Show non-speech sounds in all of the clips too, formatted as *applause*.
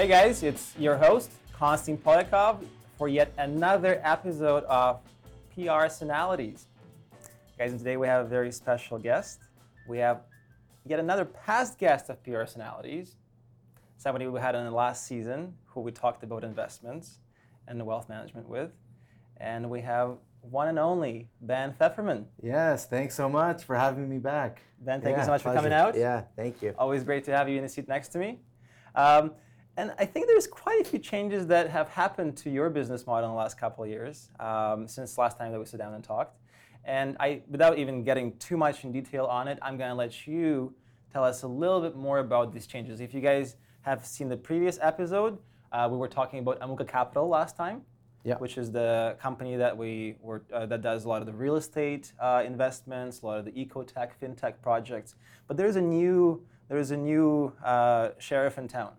Hey guys, it's your host, Konstantin Polyakov, for yet another episode of PR Personalities. Guys, and today we have a very special guest. We have yet another past guest of PR Personalities, somebody we had in the last season who we talked about investments and wealth management with. And we have one and only Ben Feferman. Yes, thanks so much for having me back. Ben, thank Yeah, you so much pleasure. for coming out. Yeah, thank you. Always great to have you in the seat next to me. Um, and I think there's quite a few changes that have happened to your business model in the last couple of years um, since last time that we sat down and talked. And I, without even getting too much in detail on it, I'm going to let you tell us a little bit more about these changes. If you guys have seen the previous episode, uh, we were talking about Amuka Capital last time, Yeah. which is the company that we were uh, that does a lot of the real estate uh, investments, a lot of the ecotech, fintech projects. But there's a new there's a new uh, sheriff in town.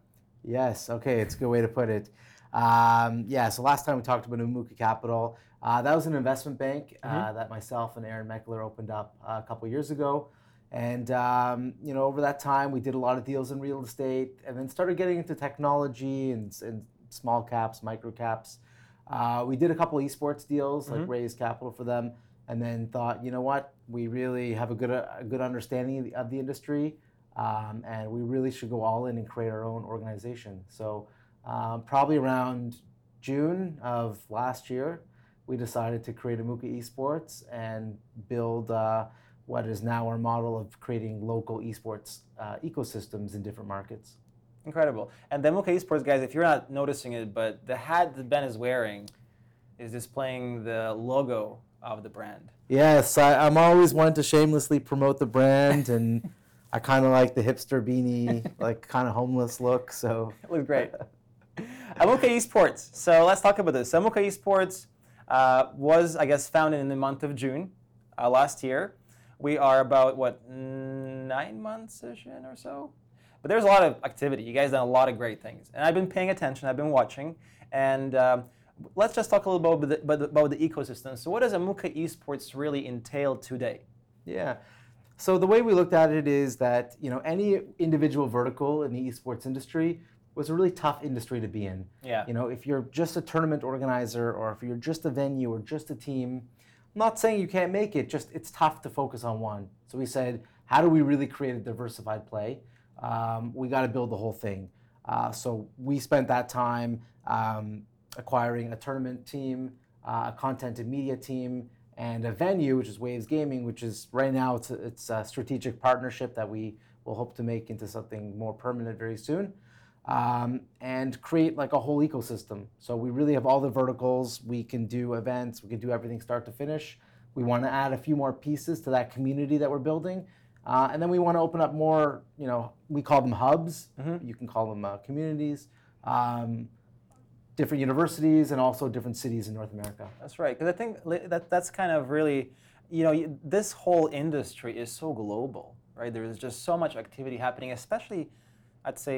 Yes, okay, it's a good way to put it. Um, yeah, so last time we talked about Amuka Capital. Uh, that was an investment bank uh, Mm-hmm. that myself and Aaron Meckler opened up uh, a couple years ago. And um, you know, over that time, we did a lot of deals in real estate, and then started getting into technology and, and small caps, micro caps. Uh, we did a couple esports deals, like raised capital for them, and then thought, you know what, we really have a good a good understanding of the, of the industry, um, and we really should go all in and create our own organization. So um, probably around June of last year, we decided to create Amuka Esports and build uh, what is now our model of creating local esports uh, ecosystems in different markets. Incredible. And the Amuka Esports guys, if you're not noticing it, but the hat that Ben is wearing is displaying the logo of the brand. Yes, I, I'm always wanting to shamelessly promote the brand, and I kind of like the hipster beanie, *laughs* like kind of homeless look. So It looks great. Amuka Esports. So let's talk about this. Amuka Esports uh, was, I guess, founded in the month of June uh, last year. We are about, what, nine months ish in or so? But there's a lot of activity. You guys done a lot of great things. And I've been paying attention, I've been watching. And um, let's just talk a little bit about the, about the ecosystem. So, what does Amuka Esports really entail today? Yeah. So the way we looked at it is that you know any individual vertical in the esports industry was a really tough industry to be in. Yeah. You know, if you're just a tournament organizer or if you're just a venue or just a team, I'm not saying you can't make it, just it's tough to focus on one. So we said, how do we really create a diversified play? Um, we got to build the whole thing. Uh, so we spent that time um, acquiring a tournament team, uh, a content and media team, and a venue, which is Waves Gaming, which is right now it's a, it's a strategic partnership that we will hope to make into something more permanent very soon, um, and create like a whole ecosystem. So we really have all the verticals. We can do events. We can do everything start to finish. We want to add a few more pieces to that community that we're building. Uh, and then we want to open up more, you know, we call them hubs. You can call them uh, communities, um, different universities, and also different cities in North America. That's right, because I think that that's kind of really, you know, this whole industry is so global, right? There is just so much activity happening, especially, I'd say,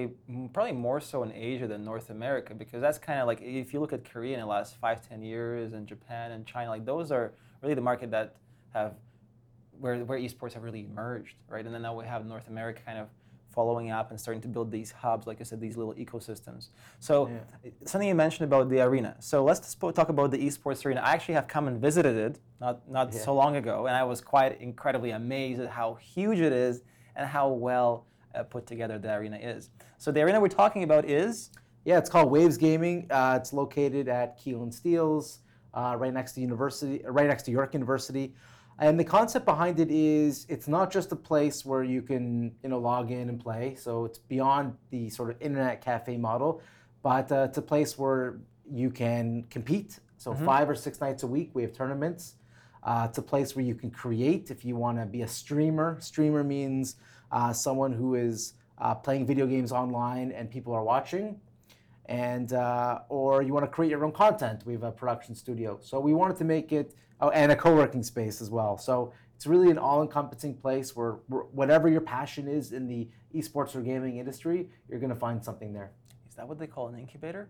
probably more so in Asia than North America, because that's kind of like if you look at Korea in the last five, ten years, and Japan and China, like those are really the market that have where where esports have really emerged, right? And then now we have North America kind of following up and starting to build these hubs, like I said, these little ecosystems. So something you mentioned about the arena. So let's talk about the esports arena. I actually have come and visited it not not so long ago, and I was quite incredibly amazed at how huge it is and how well uh, put together the arena is. So the arena we're talking about is Yeah, it's called Waves Gaming. Uh, it's located at Keele and Steeles, uh, right next to university, right next to York University. And the concept behind it is it's not just a place where you can you know log in and play. So it's beyond the sort of internet cafe model, but uh, it's a place where you can compete. So five or six nights a week we have tournaments. Uh, it's a place where you can create if you want to be a streamer. Streamer means uh, someone who is uh, playing video games online and people are watching and uh, or you want to create your own content. We have a production studio, so we wanted to make it oh, and a co-working space as well. So it's really an all-encompassing place where, where whatever your passion is in the esports or gaming industry, you're going to find something there. is that what they call an incubator?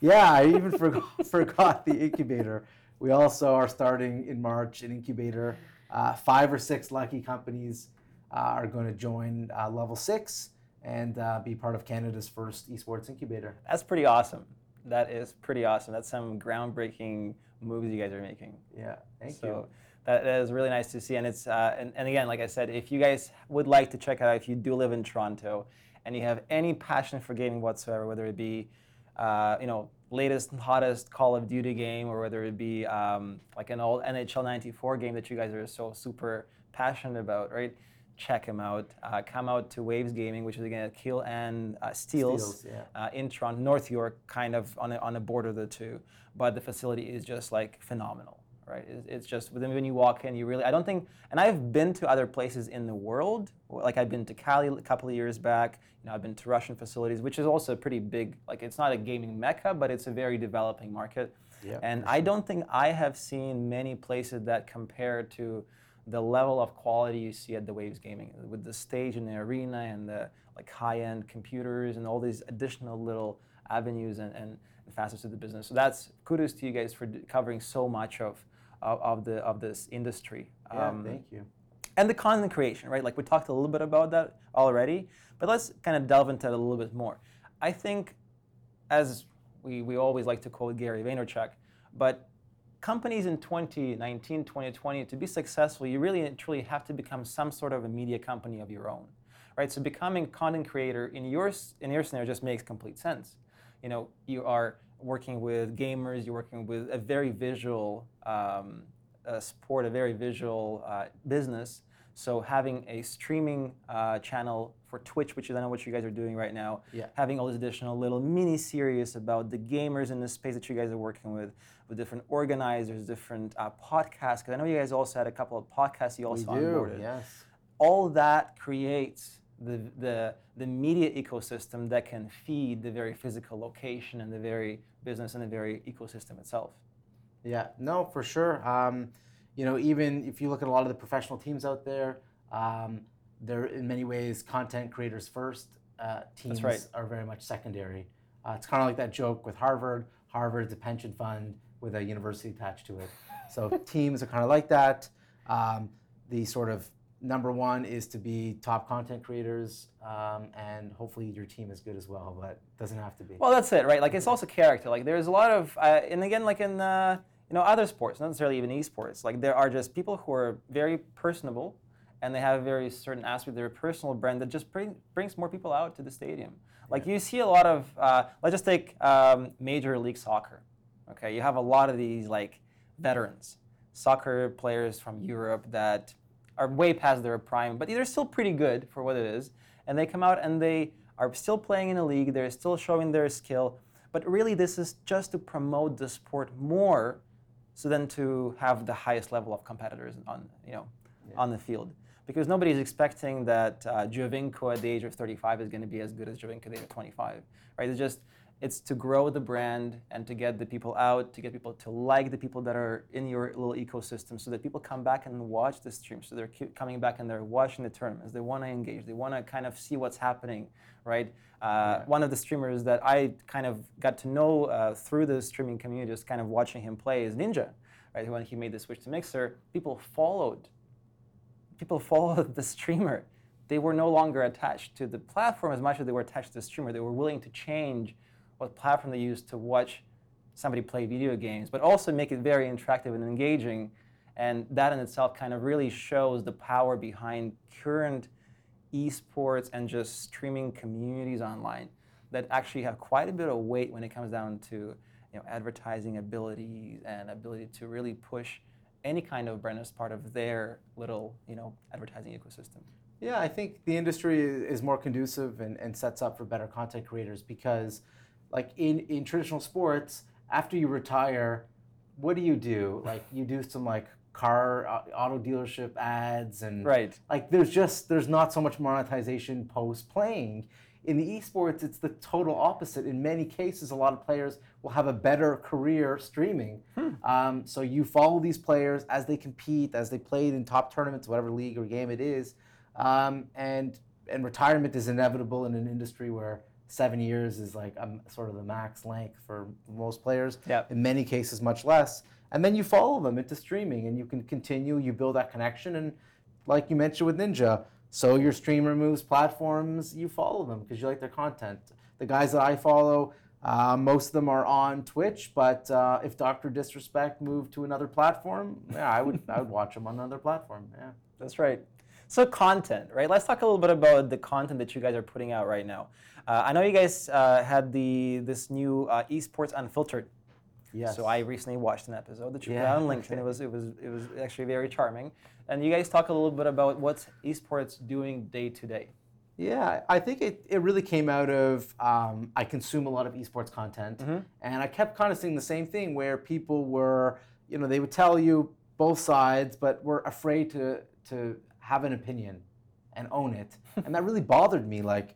Yeah, I even *laughs* forgot, forgot the incubator. We also are starting in March an incubator. Uh, five or six lucky companies uh, are going to join uh, level six, and uh, be part of Canada's first esports incubator. That's pretty awesome. That is pretty awesome. That's some groundbreaking moves you guys are making. Yeah, thank so you. That, that is really nice to see. And it's uh, and, and again, like I said, if you guys would like to check it out, if you do live in Toronto, and you have any passion for gaming whatsoever, whether it be uh, you know latest and hottest Call of Duty game, or whether it be um, like an old NHL '94 game that you guys are so super passionate about, right? Check him out. Uh, come out to Waves Gaming, which is again at Keele and uh, yeah. uh, in Toronto, North York, kind of on a, on a border of the two. But the facility is just like phenomenal, right? It's, it's just when when you walk in, you really. I don't think, and I've been to other places in the world. Like I've been to Cali a couple of years back. You know, I've been to Russian facilities, which is also pretty big. Like it's not a gaming mecca, but it's a very developing market. Yeah, and for I don't think I have seen many places that compare to the level of quality you see at the Waves Gaming with the stage and the arena and the like high-end computers and all these additional little avenues and, and facets of the business. So that's kudos to you guys for covering so much of, of, of the of this industry. Yeah, Um, thank you. and the content creation, right? Like we talked a little bit about that already, but let's kind of delve into it a little bit more. I think, as we, we always like to quote Gary Vaynerchuk, but companies in 2019, 2020, to be successful, you really truly have to become some sort of a media company of your own, right? So becoming content creator in your, in your scenario just makes complete sense. You know, you are working with gamers, you're working with a very visual um, uh, sport, a very visual uh, business. So having a streaming uh, channel for Twitch, which is I know what you guys are doing right now, Yeah. having all these additional little mini series about the gamers in the space that you guys are working with, with different organizers, different uh, podcasts. Because I know you guys also had a couple of podcasts you We also do, onboarded. yes. All that creates the, the, the media ecosystem that can feed the very physical location and the very business and the very ecosystem itself. Yeah, no, for sure. Um, you know, even if you look at a lot of the professional teams out there, um, they're in many ways content creators first. Uh, teams right. are very much secondary. Uh, it's kind of like that joke with Harvard. Harvard's a pension fund with a university attached to it. *laughs* So teams are kind of like that. Um, the sort of number one is to be top content creators, um, and hopefully your team is good as well, but it doesn't have to be. Well, that's it, right? Like it's also character. Like there's a lot of, uh, and again, like in uh, you know other sports, not necessarily even esports. Like there are just people who are very personable, and they have a very certain aspect of their personal brand that just bring, brings more people out to the stadium. Like you see a lot of, uh, let's just take um, Major League Soccer. Okay, you have a lot of these like veterans, soccer players from Europe that are way past their prime, but they're still pretty good for what it is. And they come out and they are still playing in a league. They're still showing their skill. But really, this is just to promote the sport more, so then to have the highest level of competitors on you know on the field. Because nobody's expecting that uh, Giovinco at the age of 35 is going to be as good as Giovinco at the age of 25, right? It's just it's to grow the brand and to get the people out, to get people to like the people that are in your little ecosystem, so that people come back and watch the stream. So they're keep coming back and they're watching the tournaments. They want to engage. They want to kind of see what's happening, right? Uh, One of the streamers that I kind of got to know uh, through the streaming community, just kind of watching him play, is Ninja, right? When he made the switch to Mixer, people followed people *laughs* followed the streamer. They were no longer attached to the platform as much as they were attached to the streamer. They were willing to change what platform they use to watch somebody play video games, but also make it very interactive and engaging. And that in itself kind of really shows the power behind current esports and just streaming communities online that actually have quite a bit of weight when it comes down to you know, advertising abilities and ability to really push any kind of brand as part of their little you know advertising ecosystem. Yeah, I think the industry is more conducive and, and sets up for better content creators because, like in, in traditional sports, after you retire, what do you do? Like you do some like car uh, auto dealership ads and Right. like there's just there's not so much monetization post playing. In the esports, it's the total opposite. In many cases, a lot of players will have a better career streaming. Um, so you follow these players as they compete, as they played in top tournaments, whatever league or game it is, um, and and retirement is inevitable in an industry where seven years is like um, sort of the max length for most players. Yep. In many cases, much less. And then you follow them into streaming, and you can continue. You build that connection, and like you mentioned with Ninja, So your streamer moves platforms, you follow them because you like their content. The guys that I follow, uh, most of them are on Twitch, but uh, if Doctor Disrespect moved to another platform, yeah, I would I would watch him on another platform. Yeah. That's right. So content, right? Let's talk a little bit about the content that you guys are putting out right now. Uh, I know you guys uh, had the this new uh, esports unfiltered. Yes. So I recently watched an episode that you put Yeah, out on LinkedIn. okay. It was it was it was actually very charming. And you guys talk a little bit about what's esports doing day to day. Yeah, I think it, it really came out of um, I consume a lot of esports content, and I kept kind of seeing the same thing where people were, you know, they would tell you both sides, but were afraid to to have an opinion and own it, and that really bothered me. Like,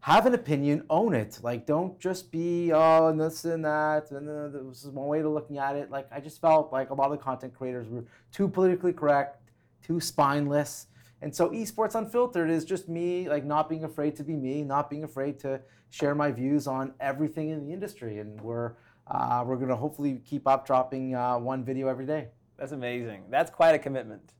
have an opinion, own it. Like, don't just be oh and this and that, and uh, this is one way to looking at it. Like, I just felt like a lot of the content creators were too politically correct, too spineless. And so esports unfiltered is just me like not being afraid to be me, not being afraid to share my views on everything in the industry. And we're uh, we're gonna hopefully keep up dropping uh, one video every day. That's amazing. That's quite a commitment.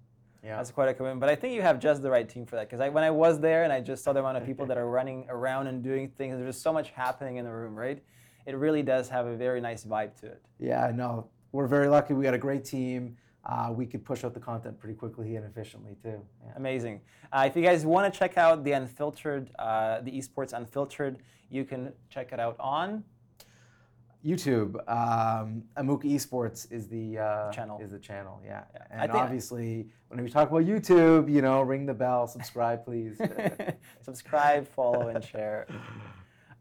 Yeah. That's quite a commitment. But I think you have just the right team for that. Because I, when I was there and I just saw the amount of people that are *laughs* running around and doing things, there's just so much happening in the room, right? It really does have a very nice vibe to it. Yeah, no, we're very lucky. We got a great team. Uh, we could push out the content pretty quickly and efficiently too. Yeah. Amazing. Uh, if you guys want to check out the unfiltered, uh, the esports unfiltered, you can check it out on. YouTube, um, Amuka Esports is the uh, Channel. Is the channel, yeah. I And think- obviously, when we talk about YouTube, you know, ring the bell, subscribe, please. *laughs* Subscribe, follow, and share.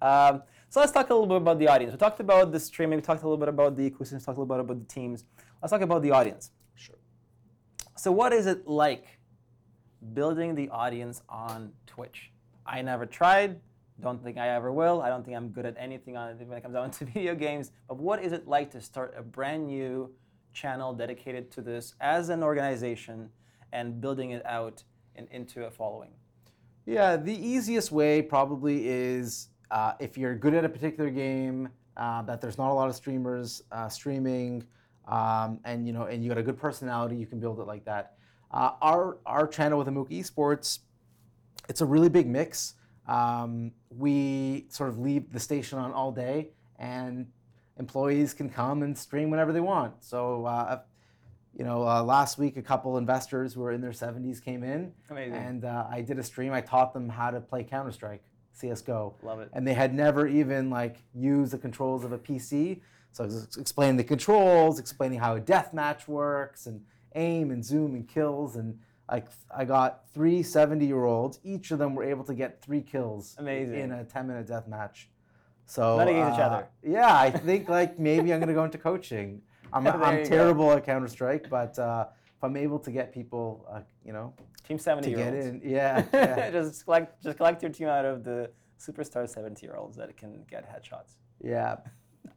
Um, so let's talk a little bit about the audience. We talked about the streaming. We talked a little bit about the. We talked a little bit about the teams. Let's talk about the audience. Sure. So what is it like building the audience on Twitch? I never tried. Don't think I ever will. I don't think I'm good at anything on when it comes down *laughs* to video games. But what is it like to start a brand new channel dedicated to this as an organization and building it out in, into a following? Yeah, the easiest way probably is uh, if you're good at a particular game, uh, that there's not a lot of streamers uh, streaming, um, and you know, and you got a good personality, you can build it like that. Uh, our our channel with Amuka Esports, it's a really big mix. Um, we sort of leave the station on all day, and employees can come and stream whenever they want. So. Uh, you know, uh, last week a couple investors who were in their 70s came in, Amazing. and uh, I did a stream. I taught them how to play Counter Strike, CS:GO, Love it. and they had never even like used the controls of a PC. So I was explaining the controls, explaining how a death match works, and aim and zoom and kills. And like I got three 70 year olds. Each of them were able to get three kills Amazing. in a 10 minute death match. So Not against each uh, other. Yeah, I think like maybe I'm gonna go into coaching. I'm, *laughs* I'm you go. terrible at Counter Strike, but uh, if I'm able to get people, uh, you know, Team 70 to get olds. in, yeah, yeah. *laughs* just collect just collect your team out of the superstar 70 year olds that can get headshots. Yeah.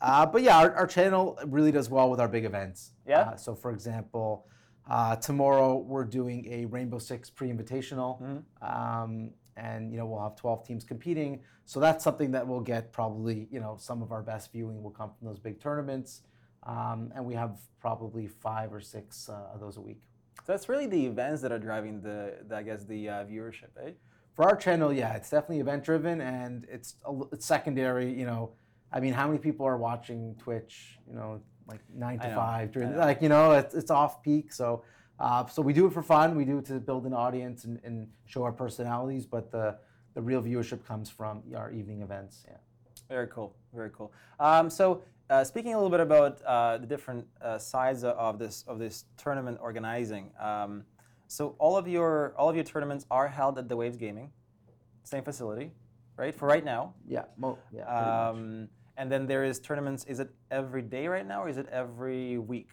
Uh, but yeah, our, our channel really does well with our big events. Yeah? Uh, so, for example, uh, tomorrow we're doing a Rainbow Six pre-invitational, Mm-hmm. um, and you know we'll have 12 teams competing. So that's something that we'll get probably you know some of our best viewing will come from those big tournaments, um, and we have probably five or six uh, of those a week. So that's really the events that are driving the, the I guess the uh, viewership, eh? For our channel, yeah, it's definitely event driven, and it's it's secondary. You know, I mean, how many people are watching Twitch? You know, like nine to five during like you know it's, it's off peak. So, uh, so we do it for fun. We do it to build an audience and, and show our personalities. But the the real viewership comes from our evening events. Yeah. Very cool. Very cool. Um, so uh, speaking a little bit about uh, the different uh, sides of this of this tournament organizing. Um, so all of your all of your tournaments are held at the Waves Gaming, same facility, right? For right now. Yeah. Mo- yeah. Um, and then there is tournaments. Is it every day right now, or is it every week?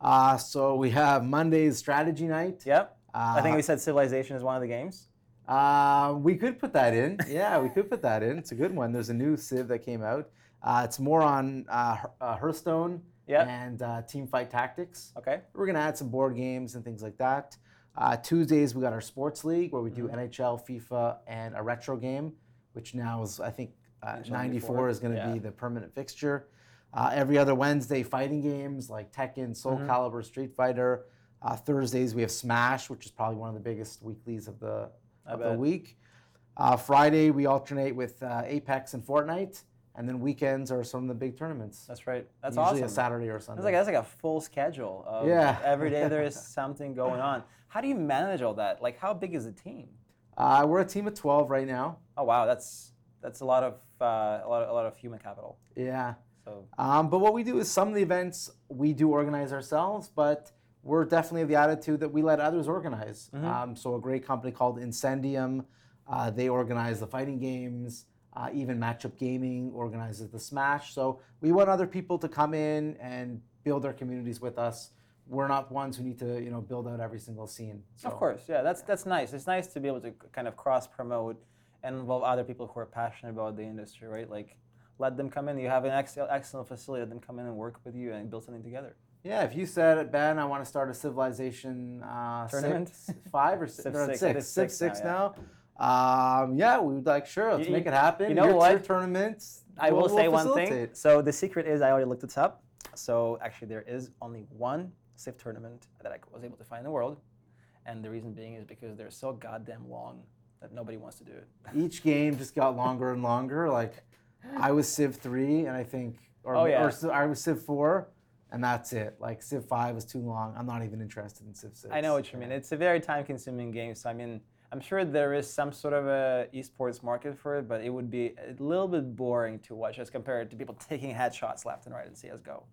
Uh, so we have Monday's strategy night. Yep. Uh, I think we said Civilization is one of the games. Uh, we could put that in. *laughs* Yeah, we could put that in. It's a good one. There's a new Civ that came out. Uh, it's more on uh, uh, Hearthstone Yeah. and uh, team fight tactics. Okay. We're gonna add some board games and things like that. Uh, Tuesdays we got our sports league where we do NHL, FIFA, and a retro game, which now is I think uh, NHL 94 is gonna yeah. be the permanent fixture. Uh, every other Wednesday, fighting games like Tekken, Soul Mm-hmm. Calibur, Street Fighter. Uh, Thursdays we have Smash, which is probably one of the biggest weeklies of the of the week. Uh, Friday we alternate with uh, Apex and Fortnite, and then weekends are some of the big tournaments. That's right. That's Usually awesome. a Saturday or Sunday. That's like that's like a full schedule. Of Yeah. Every day there is *laughs* something going on. How do you manage all that? Like, how big is the team? uh, we're a team of 12 right now. Oh wow, that's that's a lot of uh, a lot of, a lot of human capital. Yeah. So Um, but what we do is some of the events we do organize ourselves, but we're definitely of the attitude that we let others organize. Um, so a great company called Incendium, uh, they organize the fighting games. Uh, even Matchup Gaming organizes the Smash. So we want other people to come in and build their communities with us. We're not ones who need to, you know, build out every single scene. So, of course, yeah, that's that's nice. It's nice to be able to kind of cross promote and involve other people who are passionate about the industry, right? Like, let them come in. You have an ex- excellent facility. Let them come in and work with you and build something together. Yeah, if you said, Ben, I want to start a Civilization uh, Tournament? six, *laughs* five or *laughs* six, six, it six, six, six six now, now. Um, yeah, we would like sure. Let's You- make it happen. you know your, what? Your tournaments. I will we'll- say we'll one thing. So the secret is I already looked this up. So actually, there is only one Civ tournament that I was able to find in the world, and the reason being is because they're so goddamn long that nobody wants to do it. *laughs* Each game just got longer and longer. Like, I was Civ three, and I think, or, Oh, yeah. or I was Civ four, and that's it. Like Civ five was too long. I'm not even interested in Civ six. I know what you mean. It's a very time-consuming game. So I mean, I'm sure there is some sort of a esports market for it, but it would be a little bit boring to watch as compared to people taking headshots left and right in CS:GO.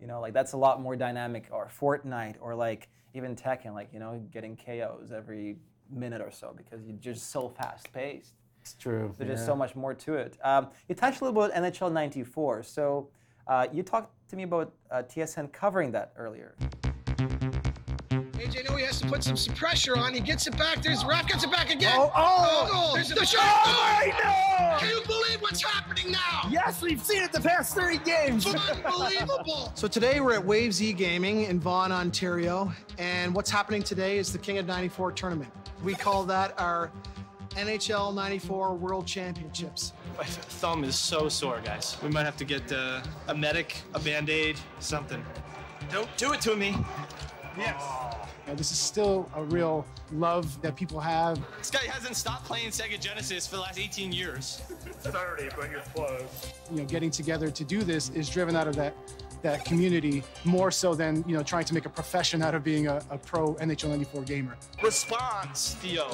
You know, like that's a lot more dynamic. Or Fortnite, or like even Tekken, like you know, getting KOs every minute or so because you're just so fast-paced. It's true. There's just so much more to it. Um, you touched a little bit about NHL '94. So uh, you talked to me about uh, TSN covering that earlier. AJ know to put some, some pressure on. He gets it back. There's ref gets it back again. Oh, oh! There's The a shot! shot. I Can you believe what's happening now? Yes, we've seen it the past 30 games. Unbelievable. *laughs* So today we're at Waves Gaming in Vaughan, Ontario, and what's happening today is the King of 94 tournament. We call that our NHL 94 World Championships. My thumb is so sore, guys. We might have to get uh, a medic, a band aid, something. Don't do it to me. Yes. You know, this is still a real love that people have. This guy hasn't stopped playing Sega Genesis for the last 18 years. *laughs* 30, but you're close. You know, getting together to do this is driven out of that that community more so than you know trying to make a profession out of being a, a pro NHL 94 gamer. Response, Theo.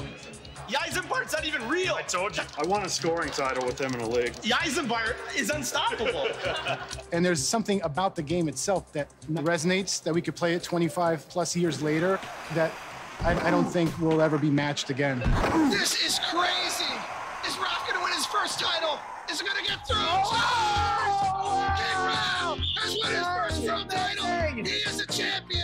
Ysebaert's not even real. I told you. I won a scoring title with them in a league. Yeisenbart is unstoppable. *laughs* And there's something about the game itself that resonates that we could play it 25 plus years later that I, I don't think will ever be matched again. This is crazy. Is Ralph going to win his first title? Is he going to get through? Oh! oh! King Ralph has won his first world title. He is a champion.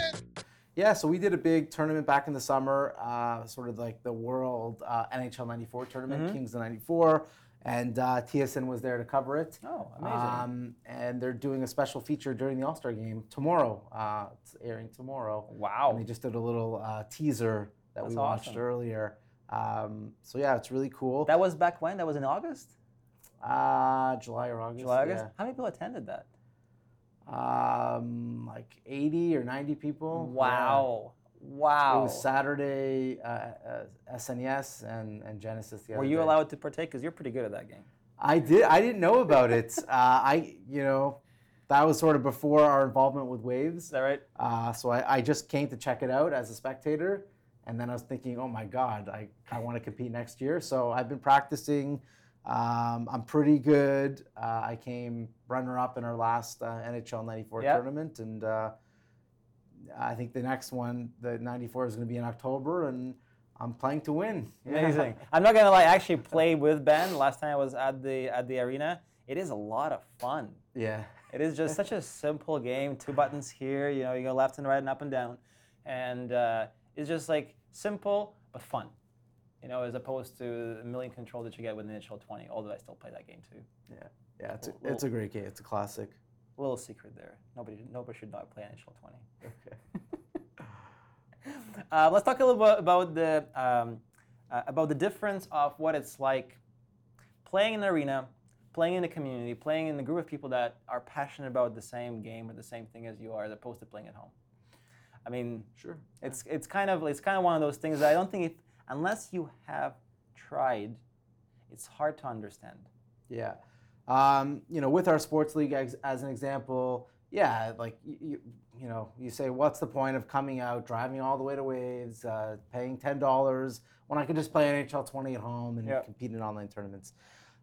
Yeah, so we did a big tournament back in the summer, uh, sort of like the World uh, NHL '94 tournament, Mm-hmm. Kings of '94, and uh, TSN was there to cover it. Oh, amazing. Um, and they're doing a special feature during the All Star game tomorrow. Uh, it's airing tomorrow. Wow. And they just did a little uh, teaser that we That's watched awesome. earlier. Um, so yeah, it's really cool. That was back when? That was in August? uh, July or August. July, August? yeah. How many people attended that? Um, like 80 or 90 people. Yeah. Wow. It was Saturday, uh, uh, SNES and, and Genesis. The Were you day. allowed to partake? Because you're pretty good at that game. I did. I didn't know about it. *laughs* uh, I, you know, that was sort of before our involvement with Waves. Is that right? Uh, so I, I just came to check it out as a spectator, and then I was thinking, oh my God, I, I want to compete next year. So I've been practicing. Um, I'm pretty good. Uh, I came runner-up in our last uh, NHL '94 Yep. tournament, and uh, I think the next one, the '94, is going to be in October, and I'm playing to win. *laughs* Amazing. I'm not gonna lie. I actually played with Ben last time I was at the at the arena. It is a lot of fun. Yeah. It is just such a *laughs* simple game. Two buttons here. You know, you go left and right and up and down, and uh, it's just like simple but fun. You know, as opposed to the million control that you get with an NHL 20. Although I still play that game too. Yeah. Yeah. It's a, it's a great game. It's a classic. little secret there. Nobody nobody should not play NHL 20. Okay. *laughs* Uh, let's talk a little bit about the um, uh, about the difference of what it's like playing in an arena, playing in a community, playing in a group of people that are passionate about the same game or the same thing as you are, as opposed to playing at home. I mean, Sure. it's it's kind of it's kind of one of those things that I don't think if unless you have tried, it's hard to understand. Yeah. Um, you know, with our sports league as, as an example, yeah, like you, you, know, you say, what's the point of coming out, driving all the way to Waves, uh, paying ten dollars when I could just play NHL 20 at home and Yep. compete in online tournaments?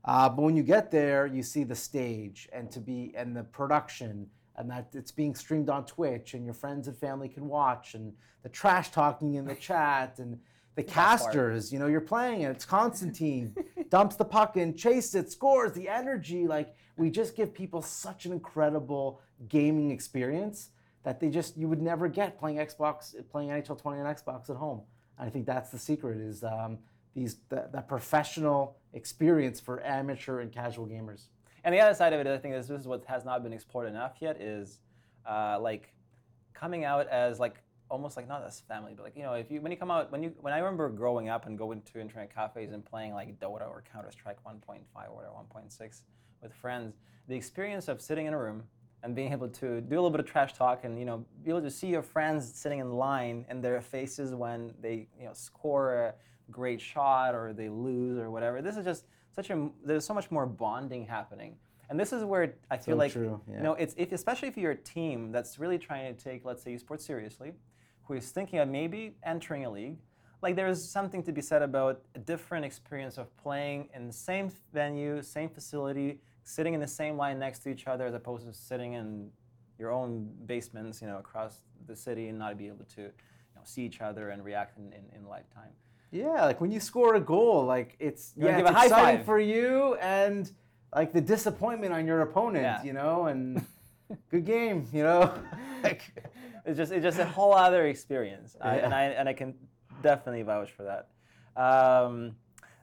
Uh, but when you get there, you see the stage and to be and the production and that it's being streamed on Twitch and your friends and family can watch and the trash talking in the *laughs* chat and the casters, you know, you're playing and it's Constantine *laughs* dumps the puck in, chase it, scores, the energy. Like we just give people such an incredible gaming experience that they just you would never get playing Xbox, playing NHL 20 on Xbox at home. And I think that's the secret is um, these that, that professional experience for amateur and casual gamers. And the other side of it, I think, is this is what has not been explored enough yet is uh, like coming out as like almost like not as family, but like you know, if you when you come out when you when I remember growing up and going to internet cafes and playing like Dota or Counter Strike 1.5 or whatever 1.6 with friends, the experience of sitting in a room and being able to do a little bit of trash talk and you know be able to see your friends sitting in line and their faces when they you know score a great shot or they lose or whatever. This is just such a there's so much more bonding happening. And this is where I feel So like true, you know it's if especially if you're a team that's really trying to take let's say esports seriously, who is thinking of maybe entering a league, like there's something to be said about a different experience of playing in the same venue, same facility, sitting in the same line next to each other as opposed to sitting in your own basements, you know, across the city and not be able to, you know, see each other and react in, in, in live time. Yeah, like when you score a goal, like it's yeah, give it's a high exciting five. for you and like the disappointment on your opponent, Yeah. you know, and *laughs* good game, you know. *laughs* like It's just it's just a whole other experience, I, and I and I can definitely vouch for that. Um,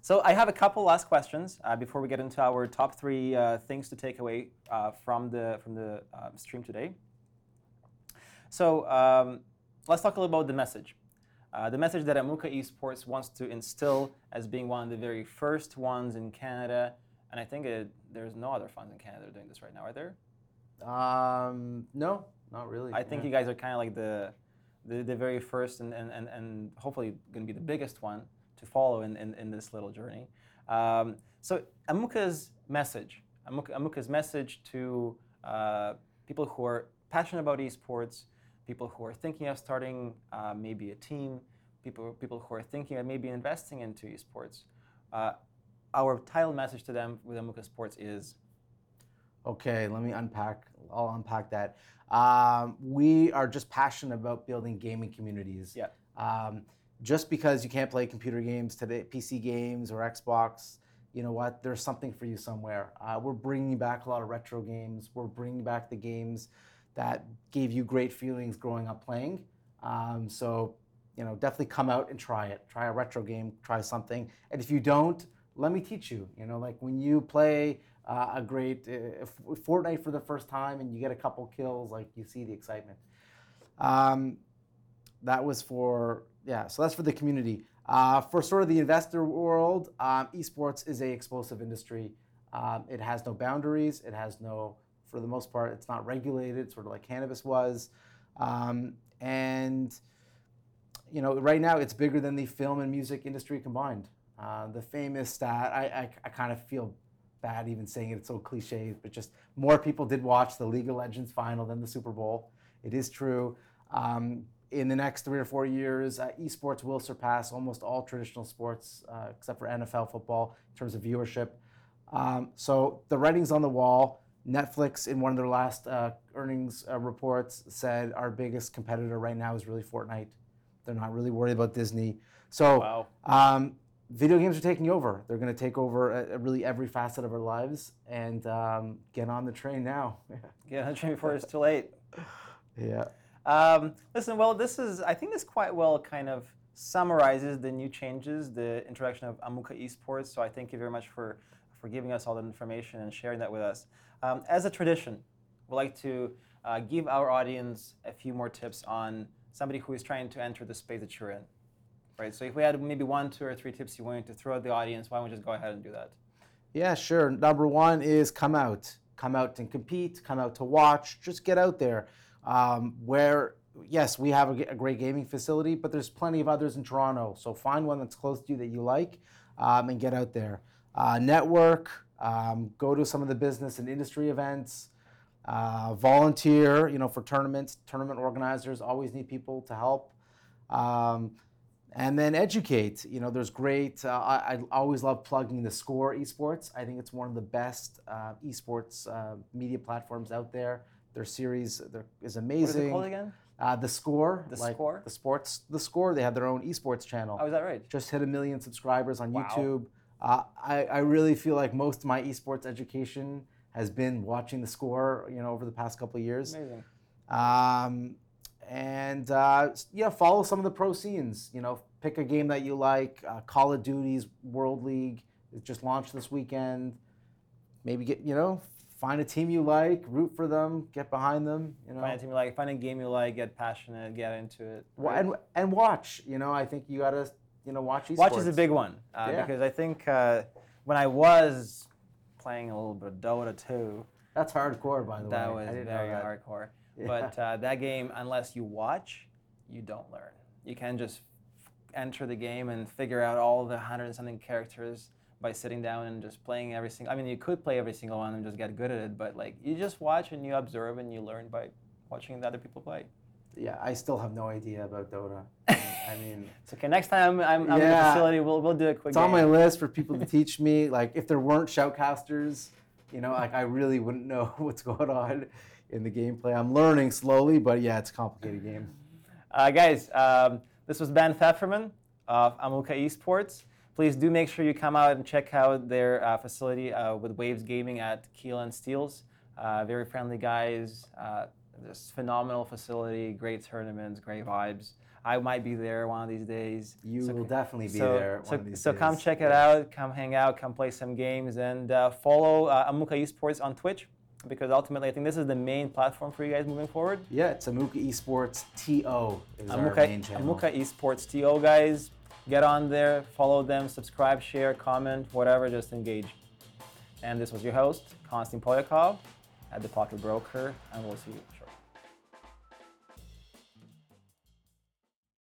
so I have a couple last questions uh, before we get into our top three uh, things to take away uh, from the from the um, stream today. So um, let's talk a little about the message. Uh, the message that Amuka Esports wants to instill as being one of the very first ones in Canada, and I think it, there's no other funds in Canada doing this right now, are there? um no, not really. I think yeah. you guys are kind of like the, the, the very first and, and, and, and hopefully going to be the biggest one to follow in, in, in this little journey. Um, so Amuka's message, Amuka, Amuka's message to uh, people who are passionate about esports, people who are thinking of starting uh, maybe a team, people, people who are thinking of maybe investing into esports. Uh, our title message to them with Amuka Sports is Okay, let me unpack. I'll unpack that. Um, we are just passionate about building gaming communities. Yeah. Um, just because you can't play computer games today, PC games or Xbox, you know what? There's something for you somewhere. Uh, we're bringing back a lot of retro games. We're bringing back the games that gave you great feelings growing up playing. Um, so, you know, definitely come out and try it. Try a retro game. Try something. And if you don't, let me teach you. You know, like when you play uh, a great uh, Fortnite for the first time and you get a couple kills, like you see the excitement. Um, that was for yeah. So that's for the community. Uh, for sort of the investor world, um, esports is a explosive industry. Um, it has no boundaries. It has no, for the most part, it's not regulated, sort of like cannabis was. Um, and you know, right now it's bigger than the film and music industry combined. Uh, the famous stat, I, I, I kind of feel bad even saying it, it's so cliche, but just more people did watch the League of Legends final than the Super Bowl. It is true. Um, in the next three or four years, uh, esports will surpass almost all traditional sports, uh, except for NFL football, in terms of viewership. Um, so the writing's on the wall. Netflix, in one of their last uh, earnings uh, reports, said our biggest competitor right now is really Fortnite. They're not really worried about Disney. So Wow. um, video games are taking over. They're going to take over uh, really every facet of our lives. And um, get on the train now. *laughs* get on the train before it's too late. yeah. Um, listen, well, this is, I think this quite well kind of summarizes the new changes, the introduction of Amuka Esports. So I thank you very much for, for giving us all that information and sharing that with us. Um, as a tradition, we'd like to uh, give our audience a few more tips on somebody who is trying to enter the space that you're in. Right, so if we had maybe one, two, or three tips you wanted to throw at the audience, why don't we just go ahead and do that? Yeah, sure. Number one is come out. Come out and compete. Come out to watch. Just get out there. Um, wear yes, we have a great gaming facility, but there's plenty of others in Toronto. So find one that's close to you that you like, um, and get out there. Uh, network. Um, go to some of the business and industry events. Uh, volunteer. You know, for tournaments. Tournament organizers always need people to help. Um, and then educate. You know, there's great. Uh, I, I always love plugging the Score Esports. I think it's one of the best uh, esports uh, media platforms out there. Their series there is What amazing. is it called again? Uh, the Score. The like Score? The sports. The Score. They have their own esports channel. Oh, is that right? Just hit a million subscribers on Wow. YouTube. Uh, I, I really feel like most of my esports education has been watching the Score. You know, over the past couple of years. Amazing. Um, and uh, yeah, follow some of the pro scenes. You know, pick a game that you like. Uh, Call of Duty's World League is just launched this weekend. Maybe get you know find a team you like, root for them, get behind them. You know, Find a team you like, find a game you like, get passionate, get into it. Right? and and watch. You know, I think you gotta you know watch esports. Watch is a big one uh, Yeah. because I think uh, when I was playing a little bit of Dota 2, That's hardcore, by the way. that way. was I didn't very that. hardcore. *laughs* Yeah. But uh, that game, unless you watch, you don't learn. You can just enter the game and figure out all the hundred and something characters by sitting down and just playing every single. I mean, you could play every single one and just get good at it, but like you just watch and you observe and you learn by watching the other people play. Yeah, I still have no idea about Dota. *laughs* I mean, So okay, next time I'm, I'm in the facility, we'll we'll do a quick. it's on my list for people to *laughs* teach me. Like, if there weren't shoutcasters, you know, like I really wouldn't know what's going on in the gameplay. I'm learning slowly, but yeah, it's a complicated game. Uh, guys, um, this was Ben Feferman of Amuka Esports. Please do make sure you come out and check out their uh, facility uh, with Waves Gaming at Keele and Steeles. Uh, very friendly guys. Uh, this phenomenal facility, great tournaments, great vibes. I might be there one of these days. You So- will definitely be so, there. So, of these so come check it Yeah. out, come hang out, come play some games, and uh, follow uh, Amuka Esports on Twitch because ultimately I think this is the main platform for you guys moving forward. Yeah, it's Amuka Esports TO is our Amuka, main channel. Amuka Esports TO guys, get on there, follow them, subscribe, share, comment, whatever, just engage. And this was your host, Konstantin Polyakov at The Pocket Broker, and we'll see you.